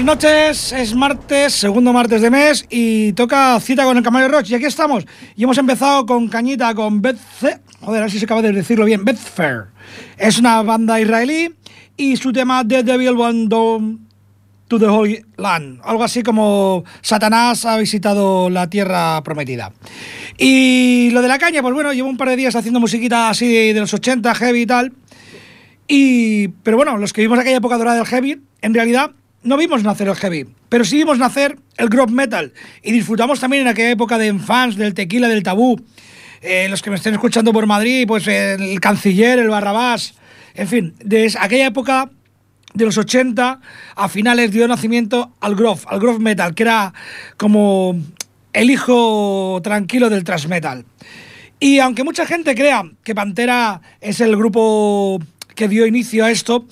Buenas noches, es martes, segundo martes de mes y toca cita con el Camarero Roach y aquí estamos. Y hemos empezado con Cañita, con Betfair, joder, a ver si se acaba de decirlo bien, Betfair. Es una banda israelí y su tema The Devil Went Down to the Holy Land, algo así como Satanás ha visitado la tierra prometida. Y lo de la caña, pues bueno, llevo un par de días haciendo musiquita así de los 80, heavy y tal. Y, pero bueno, los que vimos aquella época dorada del heavy, en realidad no vimos nacer el heavy, pero sí vimos nacer el groove metal y disfrutamos también en aquella época de fans del tequila, del tabú. Eh, los que me estén escuchando por Madrid, pues el canciller, el barrabás, en fin, de aquella época de los 80 a finales dio nacimiento al groove, al groove metal, que era como el hijo tranquilo del thrash metal. Y aunque mucha gente crea que Pantera es el grupo que dio inicio a esto,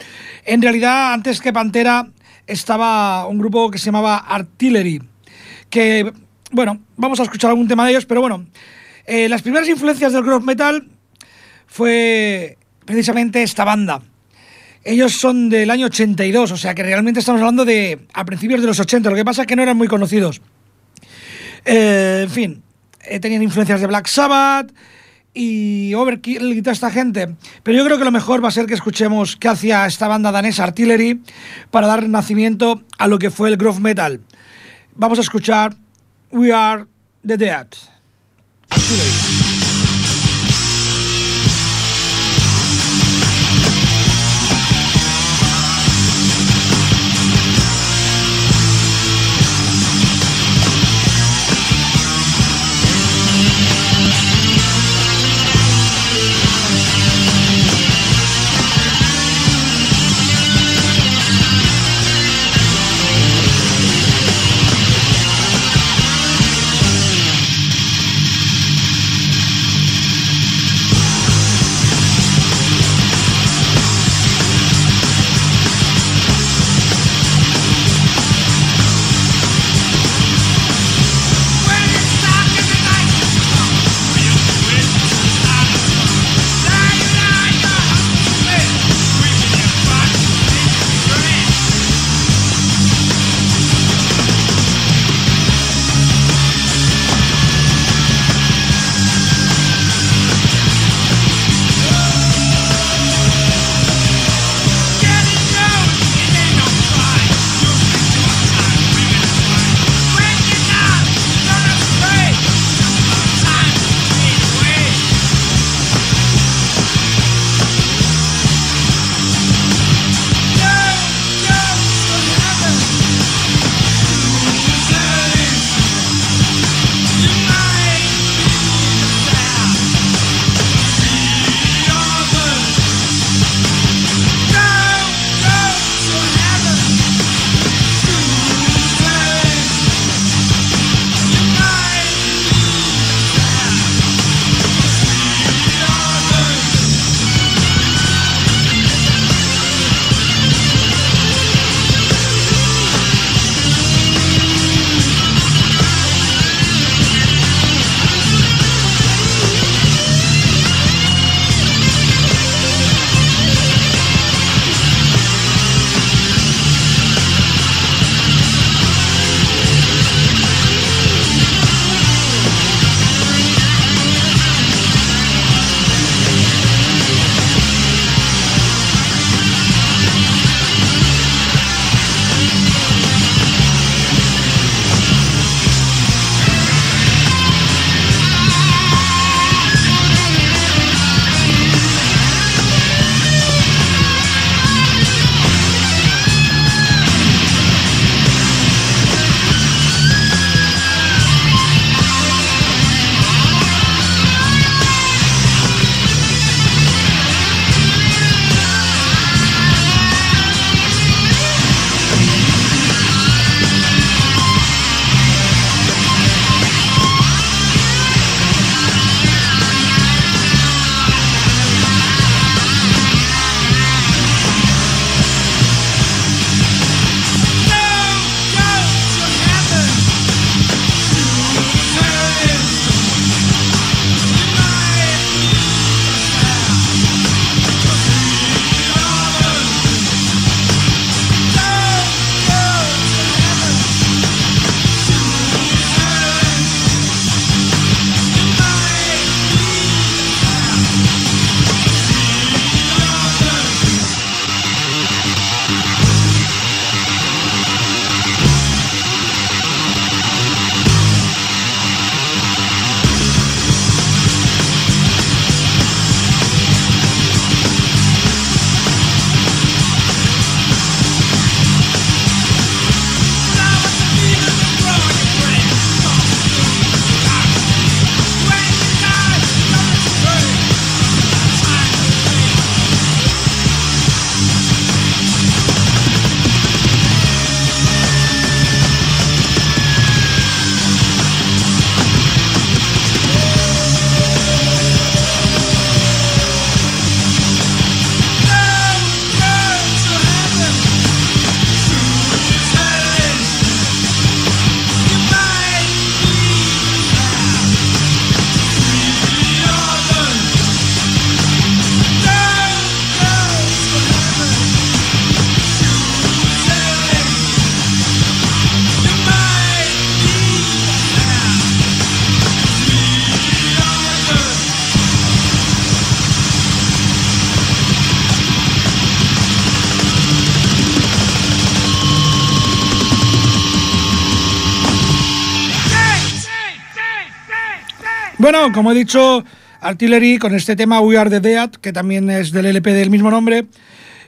en realidad antes que Pantera estaba un grupo que se llamaba Artillery, que, bueno, vamos a escuchar algún tema de ellos, pero bueno, eh, las primeras influencias del groove metal fue precisamente esta banda. Ellos son del año 82, o sea que realmente estamos hablando de a principios de los 80, lo que pasa es que no eran muy conocidos. Eh, en fin, eh, tenían influencias de Black Sabbath, y Overkill y toda esta gente. Pero yo creo que lo mejor va a ser que escuchemos qué hacía esta banda danesa Artillery para dar nacimiento a lo que fue el groove metal. Vamos a escuchar We Are the Dead. Bueno, como he dicho, Artillery con este tema We Are the Dead, que también es del LP del mismo nombre,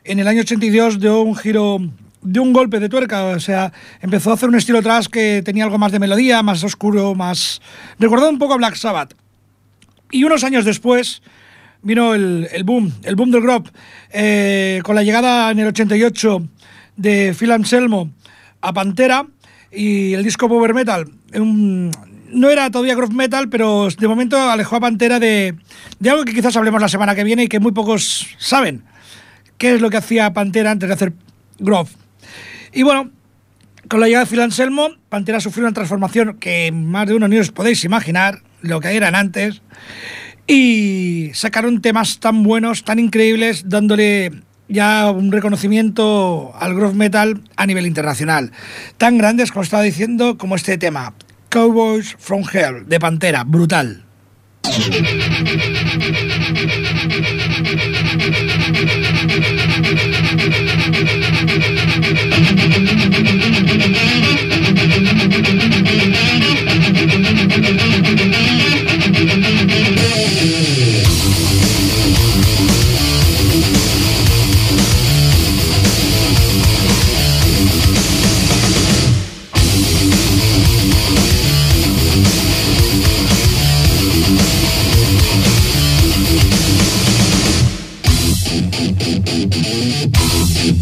en el año 82 dio un giro, de un golpe de tuerca, o sea, empezó a hacer un estilo atrás que tenía algo más de melodía, más oscuro, más... Recordó un poco a Black Sabbath. Y unos años después vino el, boom, el boom del grop, eh, con la llegada en el 88 de Phil Anselmo a Pantera y el disco Power Metal. No era todavía groove metal, pero de momento alejó a Pantera de, algo que quizás hablemos la semana que viene y que muy pocos saben. ¿Qué es lo que hacía Pantera antes de hacer groove? Y bueno, con la llegada de Phil Anselmo, Pantera sufrió una transformación que más de uno ni os podéis imaginar lo que eran antes. Y sacaron temas tan buenos, tan increíbles, dándole ya un reconocimiento al groove metal a nivel internacional. Tan grandes, como estaba diciendo, como este tema, Cowboys from Hell, de Pantera, brutal.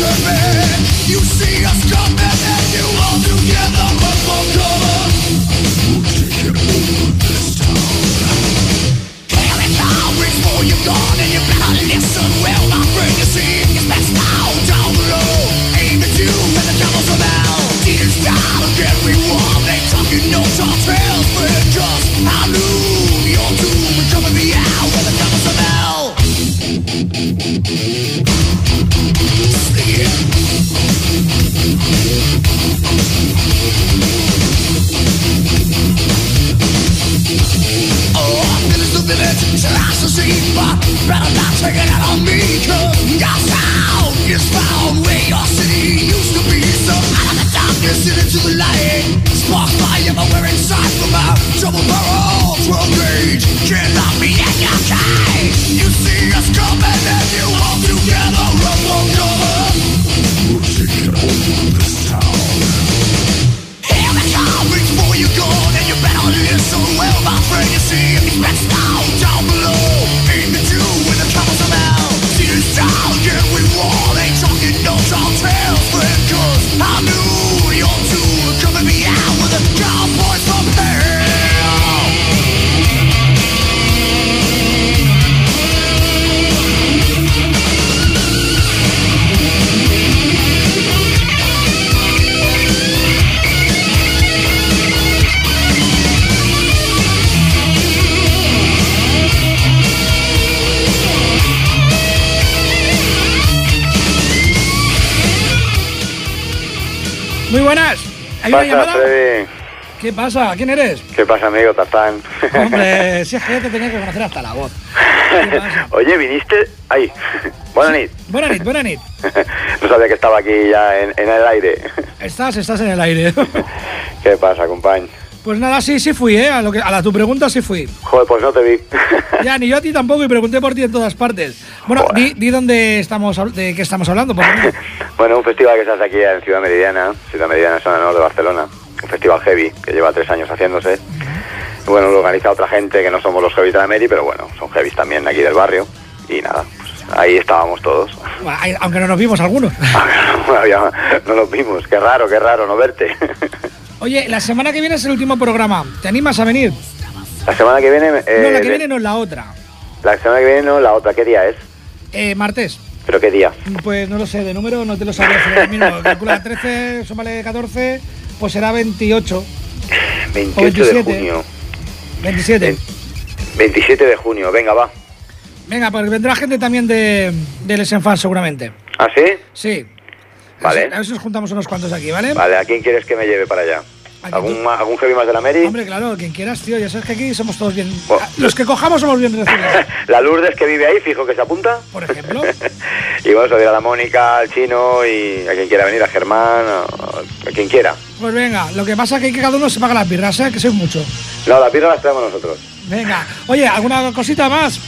to me ¿Qué pasa? ¿Quién eres? ¿Qué pasa, amigo Tartán? Hombre, si es que ya te tenía que conocer hasta la voz. Oye, viniste... Ay, buena nit. Buena nit, buena nit. no sabía que estaba aquí ya en, el aire. Estás, estás en el aire. ¿Qué pasa, compañ? Pues nada, sí, sí fui, ¿eh? A, lo que, a la, tu pregunta sí fui. Joder, pues no te vi. ya, ni yo a ti tampoco y pregunté por ti en todas partes. Bueno, di, di, dónde estamos, de qué estamos hablando, por bueno, un festival que estás aquí en Ciudad Meridiana, Ciudad Meridiana, zona norte de Barcelona un festival heavy que lleva tres años haciéndose. bueno, lo organiza otra gente que no somos los heavy de la Meri, pero bueno, son heavy también aquí del barrio. Y nada, pues ahí estábamos todos. Aunque no nos vimos algunos. no nos vimos, qué raro, qué raro no verte. Oye, la semana que viene es el último programa. ¿Te animas a venir? La semana que viene... no, la que eh, viene no es la otra. La semana que viene no es la otra. ¿Qué día es? Eh, martes. ¿Pero qué día? Pues no lo sé, de número no te lo sabía. calcula 13, súmale 14, pues será 28. 28 de junio. 27. 27 de junio, venga, va. Venga, pues vendrá gente también de, de Les Enfants seguramente. ¿Ah, sí? Sí. Vale. A ver si nos juntamos unos cuantos aquí, ¿vale? Vale, ¿a quién quieres que me lleve para allá? ¿Algún, ¿Algún heavy más de la Mary? Hombre, claro, quien quieras, tío. Ya sabes que aquí somos todos bien. Bueno. Ah, Los que cojamos somos bien recibidos. la Lourdes que vive ahí, fijo que se apunta. Por ejemplo. y vamos a ver a la Mónica, al chino y a quien quiera venir, a Germán, a, a quien quiera. Pues venga, lo que pasa es que cada uno se paga las birras, ¿eh? Que sois mucho. No, las birras las traemos nosotros. Venga. Oye, ¿alguna cosita más?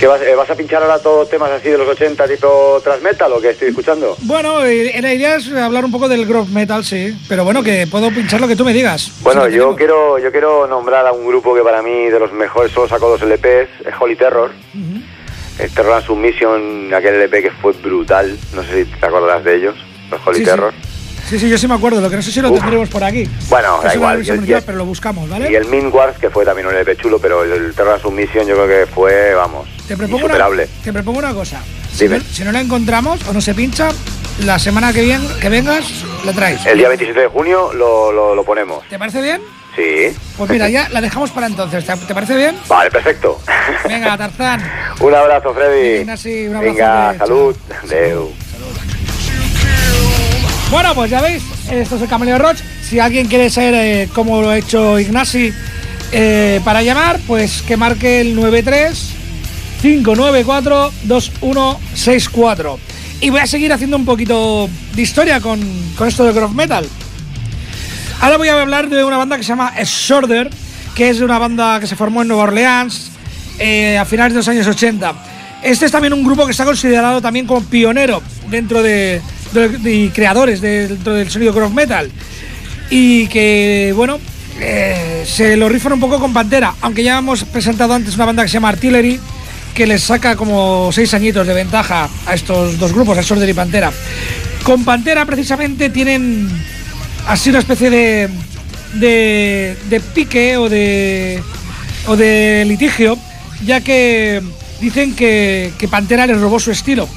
¿Qué vas, eh, vas a pinchar ahora todos temas así de los 80 tipo transmetal o qué estoy escuchando? Bueno, eh, la idea es hablar un poco del groove metal, sí. Pero bueno, que puedo pinchar lo que tú me digas. Bueno, yo quiero yo quiero nombrar a un grupo que para mí de los mejores, solo sacó dos LPs, es Holy Terror. Ujú. El Terror and Submission, aquel LP que fue brutal, no sé si te acordarás de ellos, los Holy Sí, Terror. Sí. sí, sí, yo sí me acuerdo. Lo que no sé si lo Uf. tendremos por aquí. Bueno, Es da igual. el- pero lo buscamos, ¿vale? Y el Mean Wars, que fue también un LP chulo, pero el Terror and Submission yo creo que fue, vamos, Te propongo, una, insuperable. te propongo una cosa. Si no, si no la encontramos o no se pincha, la semana que, viene, que vengas la traes. El día 27 de junio lo, lo, lo ponemos. ¿Te parece bien? Sí. Pues mira, ya la dejamos para entonces. ¿Te, parece bien? Vale, perfecto. Venga, Tarzán. un abrazo, Freddy. Venga, sí, un abrazo, Venga, salud. Adeu. Bueno, pues ya veis, esto es el Cameleo Roach. Si alguien quiere saber eh, cómo lo ha hecho Ignasi eh, para llamar, pues que marque el 93 594 2164. Y voy a seguir haciendo un poquito de historia con, con esto de Groove Metal. Ahora voy a hablar de una banda que se llama Shorter, que es una banda que se formó en Nueva Orleans eh, a finales de los años 80. Este es también un grupo que está considerado también como pionero dentro de, de- creadores de- dentro del sonido groove metal. Y que, bueno, eh, se lo rifan un poco con Pantera, aunque ya hemos presentado antes una banda que se llama Artillery, que les saca como seis añitos de ventaja a estos dos grupos, a Shorter y Pantera. Con Pantera precisamente tienen así una especie de, de, pique o de, o de litigio, ya que dicen que, que Pantera les robó su estilo.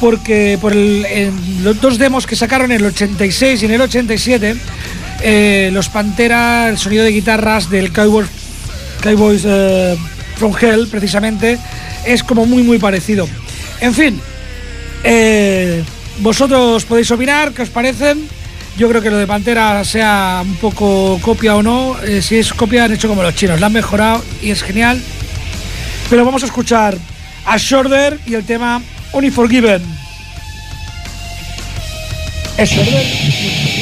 Porque por los dos demos que sacaron en el 86 y en el 87, eh, los Pantera, el sonido de guitarras del Cowboys, Cowboys eh, from Hell, precisamente, es como muy, muy parecido. En fin, eh, vosotros podéis opinar, ¿qué os parecen? Yo creo que lo de Pantera, sea un poco copia o no, eh, si es copia han hecho como los chinos, la han mejorado y es genial. Pero vamos a escuchar a Shorter y el tema Unforgiven. ¿Es Shorter?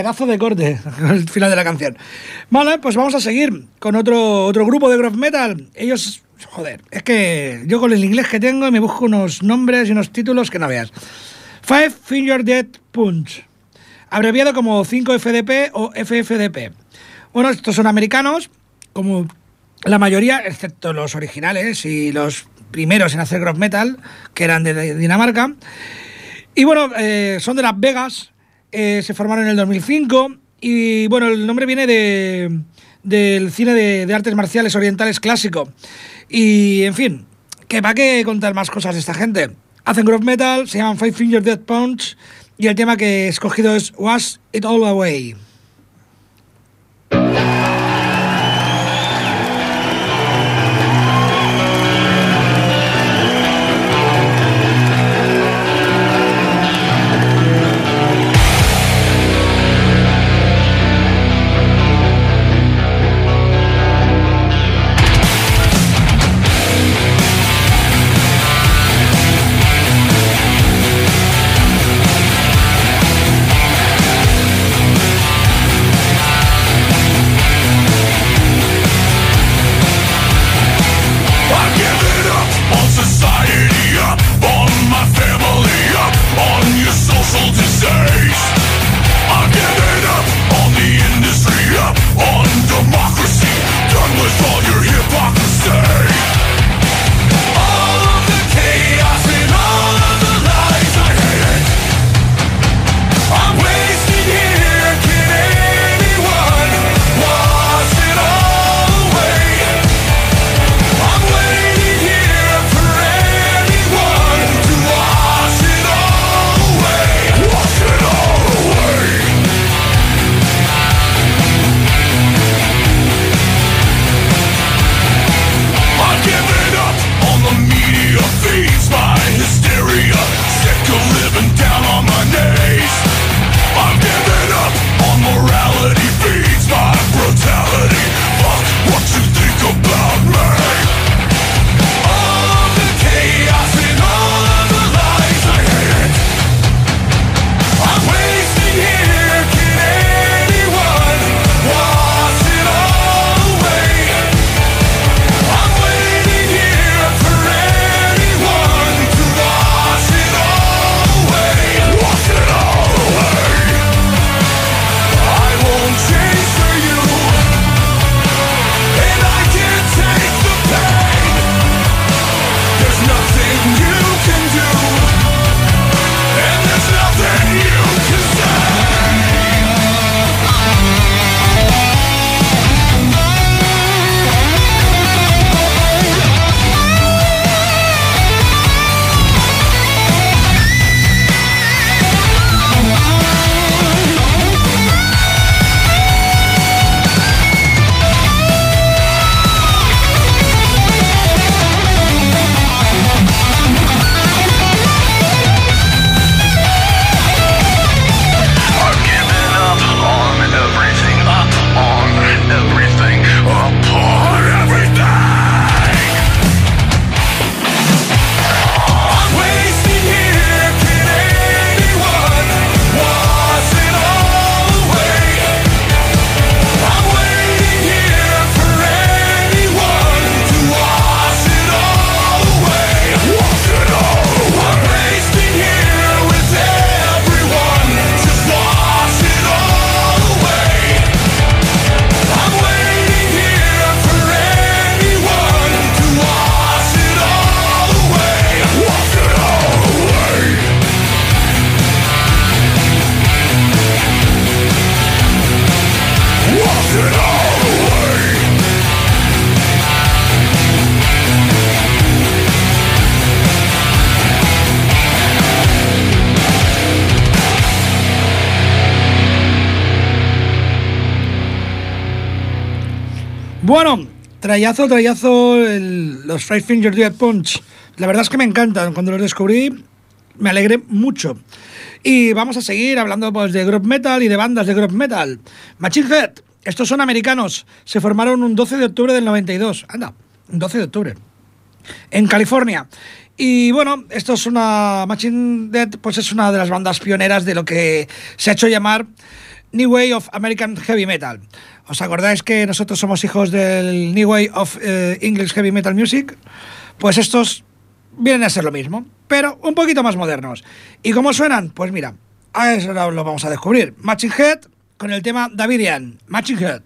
Pedazo de corte al final de la canción. Vale, pues vamos a seguir con otro, otro grupo de groove metal. Ellos, joder, es que yo con el inglés que tengo me busco unos nombres y unos títulos que no veas. Five Finger Dead Punch, abreviado como 5FDP o FFDP. Bueno, estos son americanos, como la mayoría, excepto los originales y los primeros en hacer groove metal, que eran de Dinamarca. Y bueno, eh, son de Las Vegas, eh, se formaron en el 2005 y bueno, el nombre viene de, del cine de, artes marciales orientales clásico. Y en fin, que para qué contar más cosas de esta gente. Hacen groove metal, se llaman Five Finger Dead Punch y el tema que he escogido es Was It All Away. Trayazo, trayazo, los Five Finger Dead Punch. La verdad es que me encantan. Cuando los descubrí, me alegré mucho. Y vamos a seguir hablando pues, de group metal y de bandas de group metal. Machine Head, estos son americanos. Se formaron un 12 de octubre del 92. Anda, un 12 de octubre. En California. Y bueno, esto es una. Machine Dead, pues es una de las bandas pioneras de lo que se ha hecho llamar New Way of American Heavy Metal. ¿Os acordáis que nosotros somos hijos del New Way of eh, English Heavy Metal Music? Pues estos vienen a ser lo mismo, pero un poquito más modernos. ¿Y cómo suenan? Pues mira, a eso lo vamos a descubrir. Matching Head con el tema Davidian. Matching Head.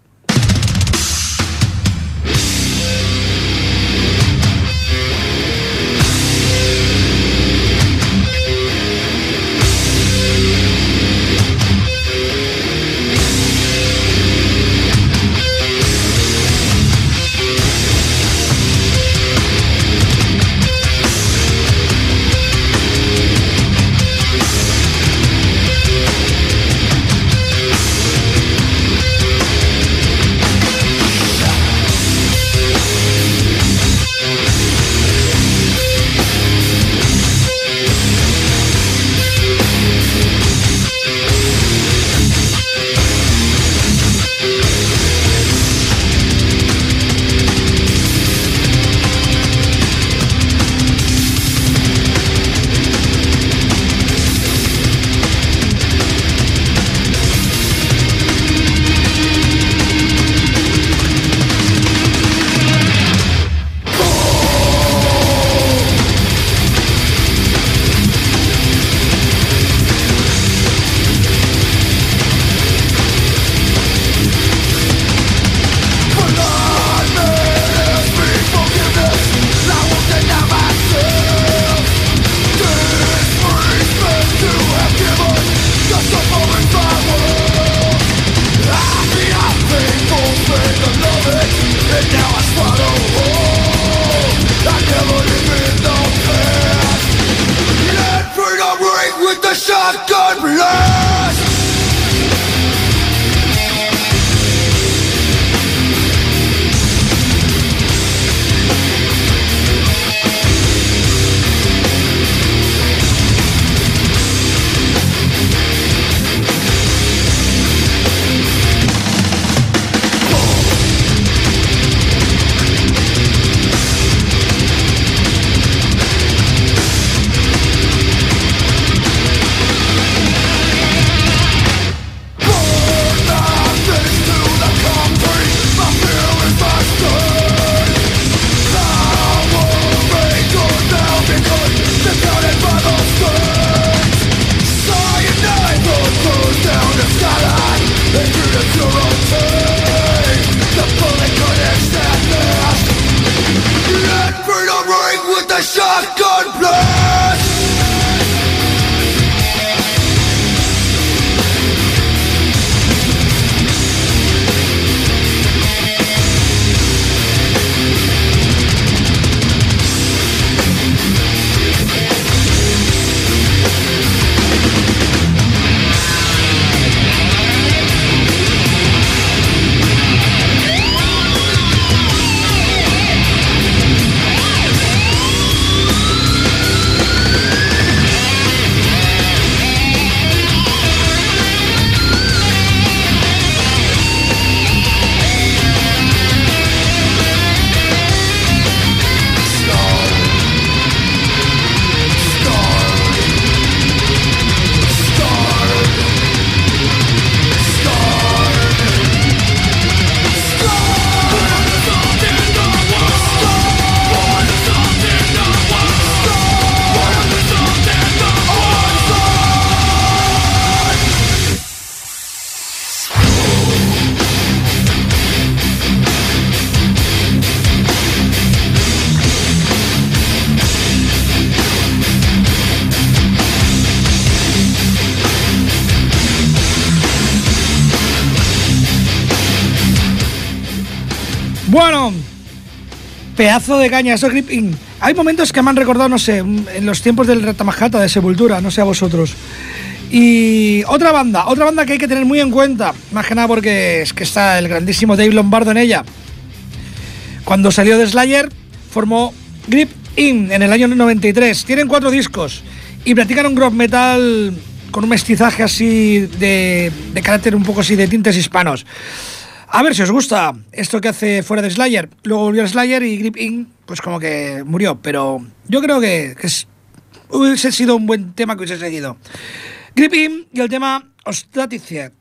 Pedazo de caña, eso Grip gripping. Hay momentos que me han recordado, no sé, en los tiempos del Retamajata de Sepultura, no sé a vosotros. Y otra banda, otra banda que hay que tener muy en cuenta, más que nada porque es que está el grandísimo Dave Lombardo en ella. Cuando salió de Slayer, formó Grip In en el año 93. Tienen cuatro discos y practican un groove metal con un mestizaje así de, de carácter un poco así de tintes hispanos. A ver si os gusta esto que hace fuera de Slayer. Luego volvió a Slayer y Grip Inc. pues como que murió, pero yo creo que, es, hubiese sido un buen tema que hubiese seguido. Grip Inc. y el tema Ostraticia,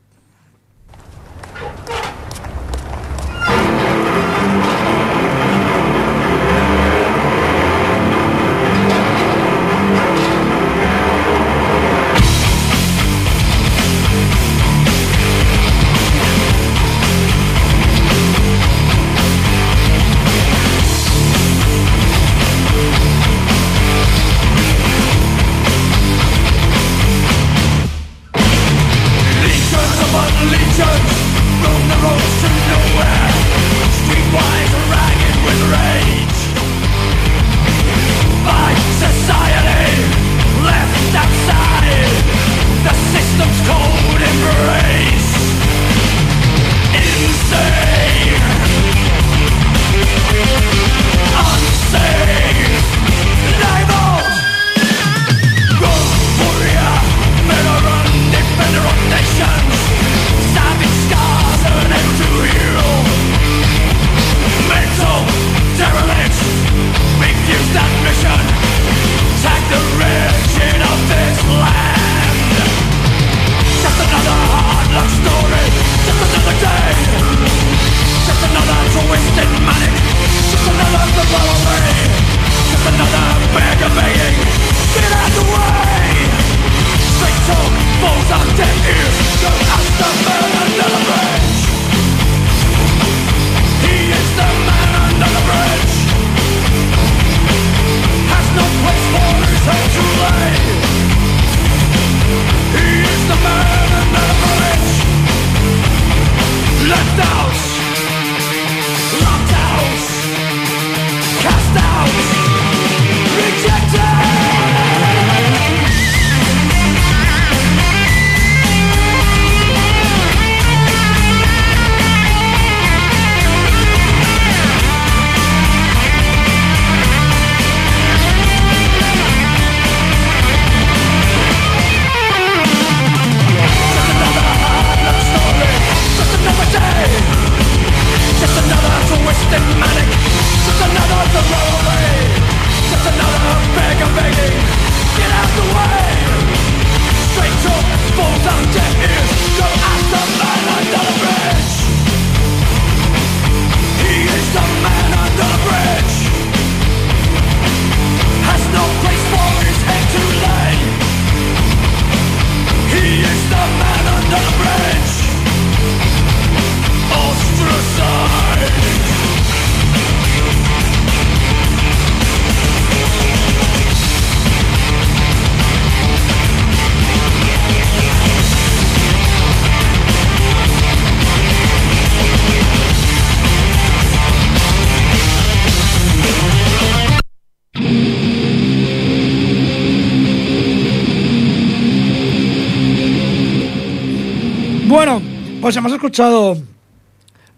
hemos escuchado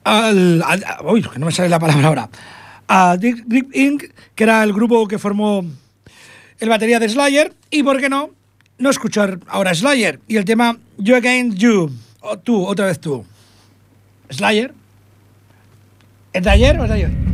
al, al, uy, que no me sale la palabra ahora, a Deep, Deep Inc., que era el grupo que formó el batería de Slayer, y por qué no, no escuchar ahora Slayer y el tema You Against You, o tú, otra vez tú. Slayer. ¿Es de ayer o es de ayer?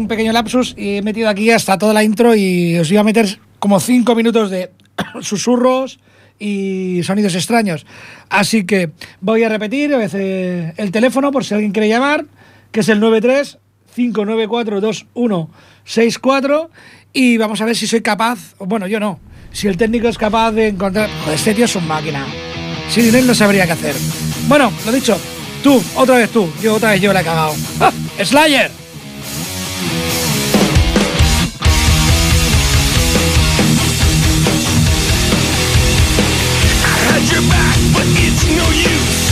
Un pequeño lapsus y he metido aquí hasta toda la intro y os iba a meter como cinco minutos de susurros y sonidos extraños. Así que voy a repetir el teléfono por si alguien quiere llamar, que es el 93 594 2164 y vamos a ver si soy capaz, bueno, yo no, si el técnico es capaz de encontrar... Joder, este tío es un máquina. Sin él no sabría qué hacer. Bueno, lo dicho, tú, otra vez tú, yo otra vez yo la he cagado. ¡Ah! ¡Slayer! Had your back, but it's no use.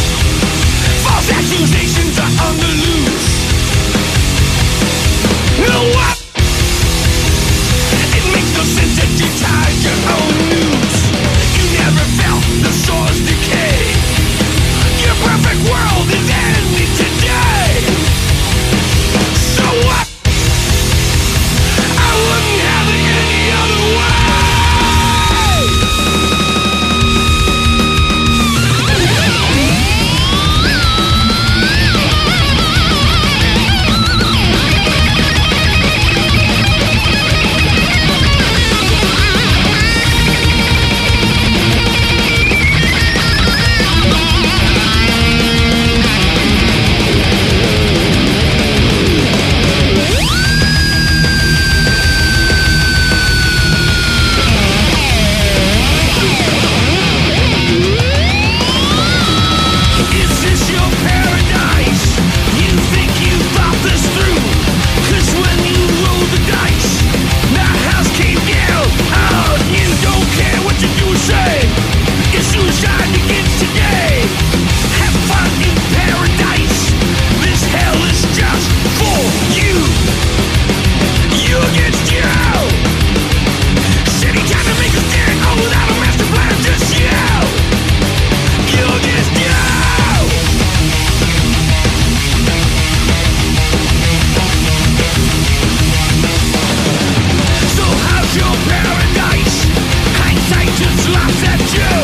At you.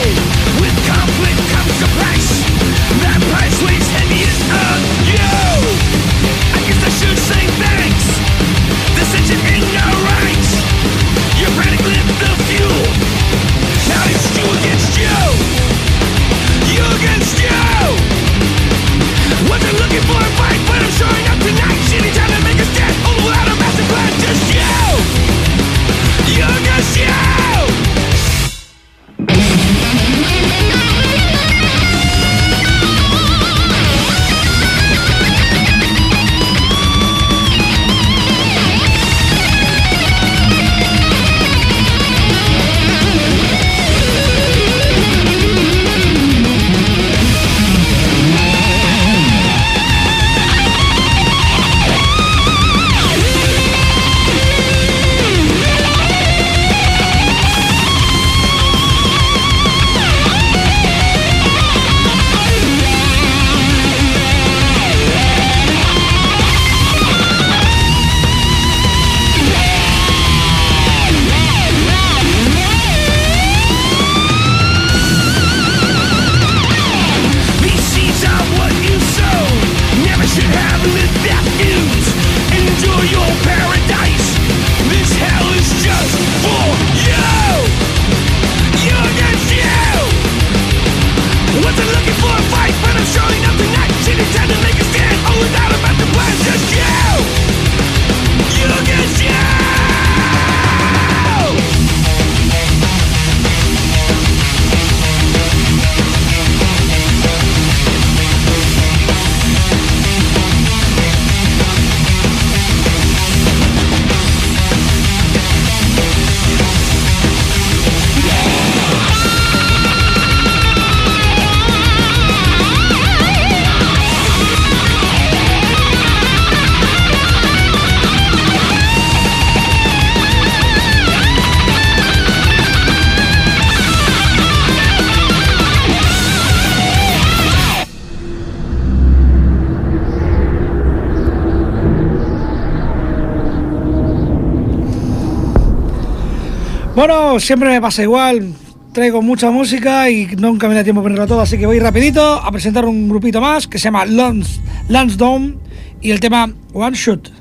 Siempre me pasa igual. Traigo mucha música y nunca me da tiempo a ponerlo todo, así que voy rapidito a presentar un grupito más que se llama Lance, Lansdowne y el tema One Shot.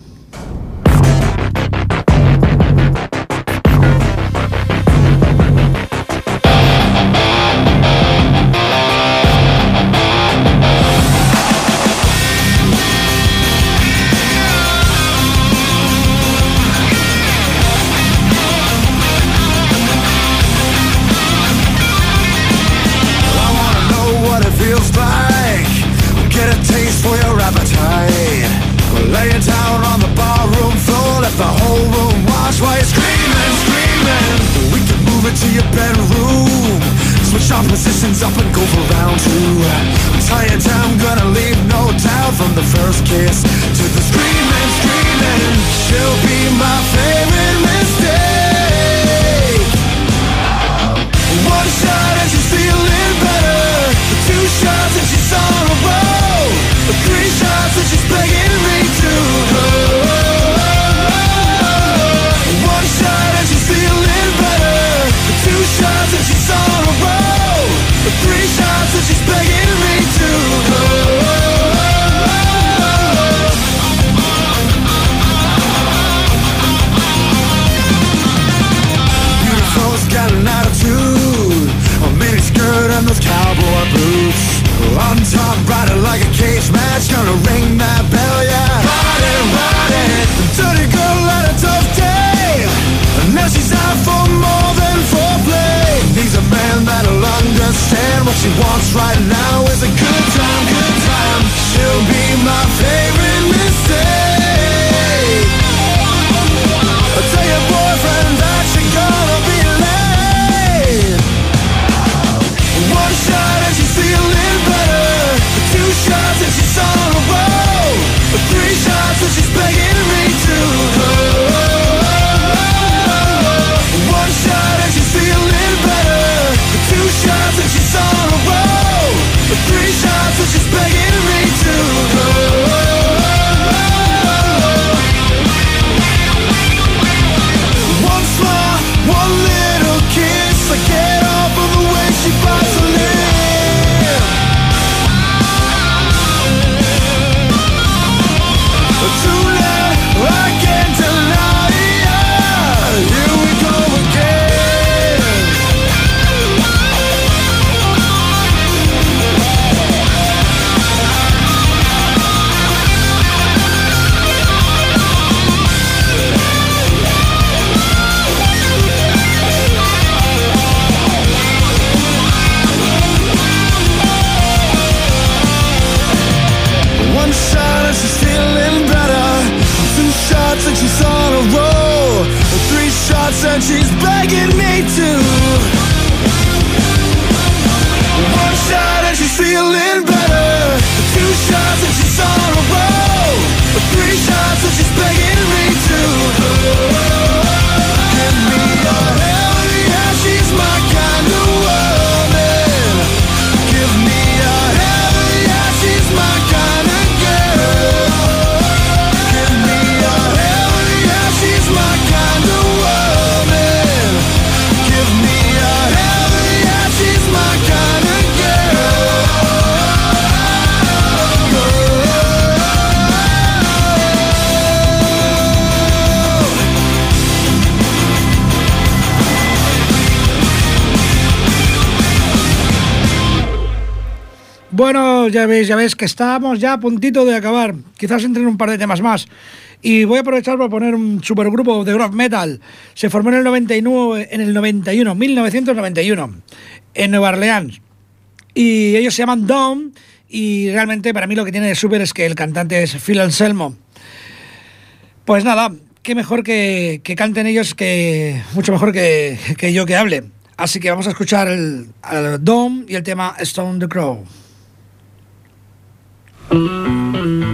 ves, ya ves que estábamos ya a puntito de acabar. Quizás entren un par de temas más. Y voy a aprovechar para poner un supergrupo de rock metal. Se formó en el 99, en el 91, 1991, en Nueva Orleans. Y ellos se llaman Dom. Y realmente para mí lo que tiene de súper es que el cantante es Phil Anselmo. Pues nada, qué mejor que, que canten ellos que mucho mejor que, que, yo que hable. Así que vamos a escuchar el, el Dom y el tema Stone the Crow. Mm-hmm.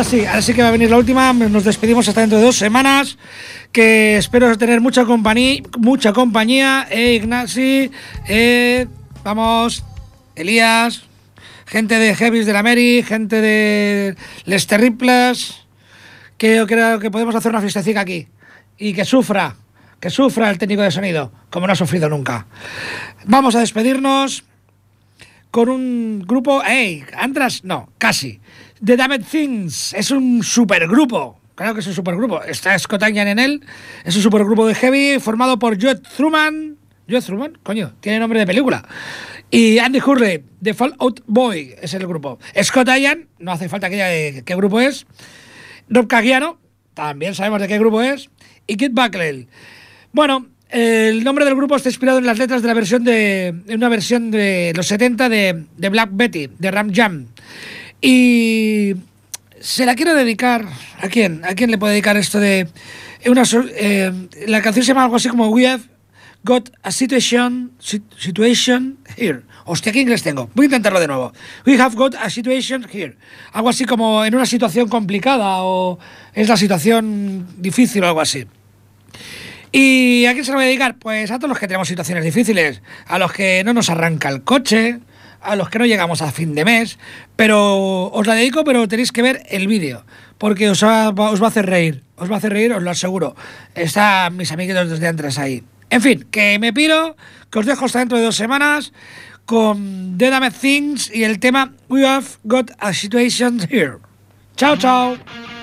Ahora sí, que va a venir la última. Nos despedimos hasta dentro de dos semanas. Que espero tener mucha compañía, mucha compañía. Eh, Ignasi, eh, vamos, Elías, gente de Heavis de la Mary, gente de Les Terribles. Que yo creo que podemos hacer una fiestecita aquí. Y que sufra, que sufra el técnico de sonido, como no ha sufrido nunca. Vamos a despedirnos con un grupo. ¡Ey! Andras, no, casi. The Damned Things es un supergrupo. Claro que es un supergrupo. Está Scott en él. Es un supergrupo de heavy formado por Joe Truman. Joe Truman, coño, tiene nombre de película. Y Andy Hurley, The Fallout Boy, es el grupo. Scott Ian, no hace falta que diga de qué grupo es. Rob Cagiano, también sabemos de qué grupo es. Y Kid Buckley. Bueno, el nombre del grupo está inspirado en las letras de la versión de. en una versión de los 70 de, de Black Betty, de Ram Jam. Y se la quiero dedicar. ¿A quién? ¿A quién le puedo dedicar esto de.? Una, eh, la canción se llama algo así como We have got a situation, sit- situation here. Hostia, ¿qué inglés tengo? Voy a intentarlo de nuevo. We have got a situation here. Algo así como en una situación complicada o es la situación difícil o algo así. ¿Y a quién se lo voy a dedicar? Pues a todos los que tenemos situaciones difíciles, a los que no nos arranca el coche, a los que no llegamos a fin de mes, pero os la dedico, pero tenéis que ver el vídeo, porque os va, os va a hacer reír, os va a hacer reír, os lo aseguro. Están mis amiguitos desde antes ahí. En fin, que me piro, que os dejo hasta dentro de dos semanas con The Damned Things y el tema We Have Got a Situation Here. Chao, chao.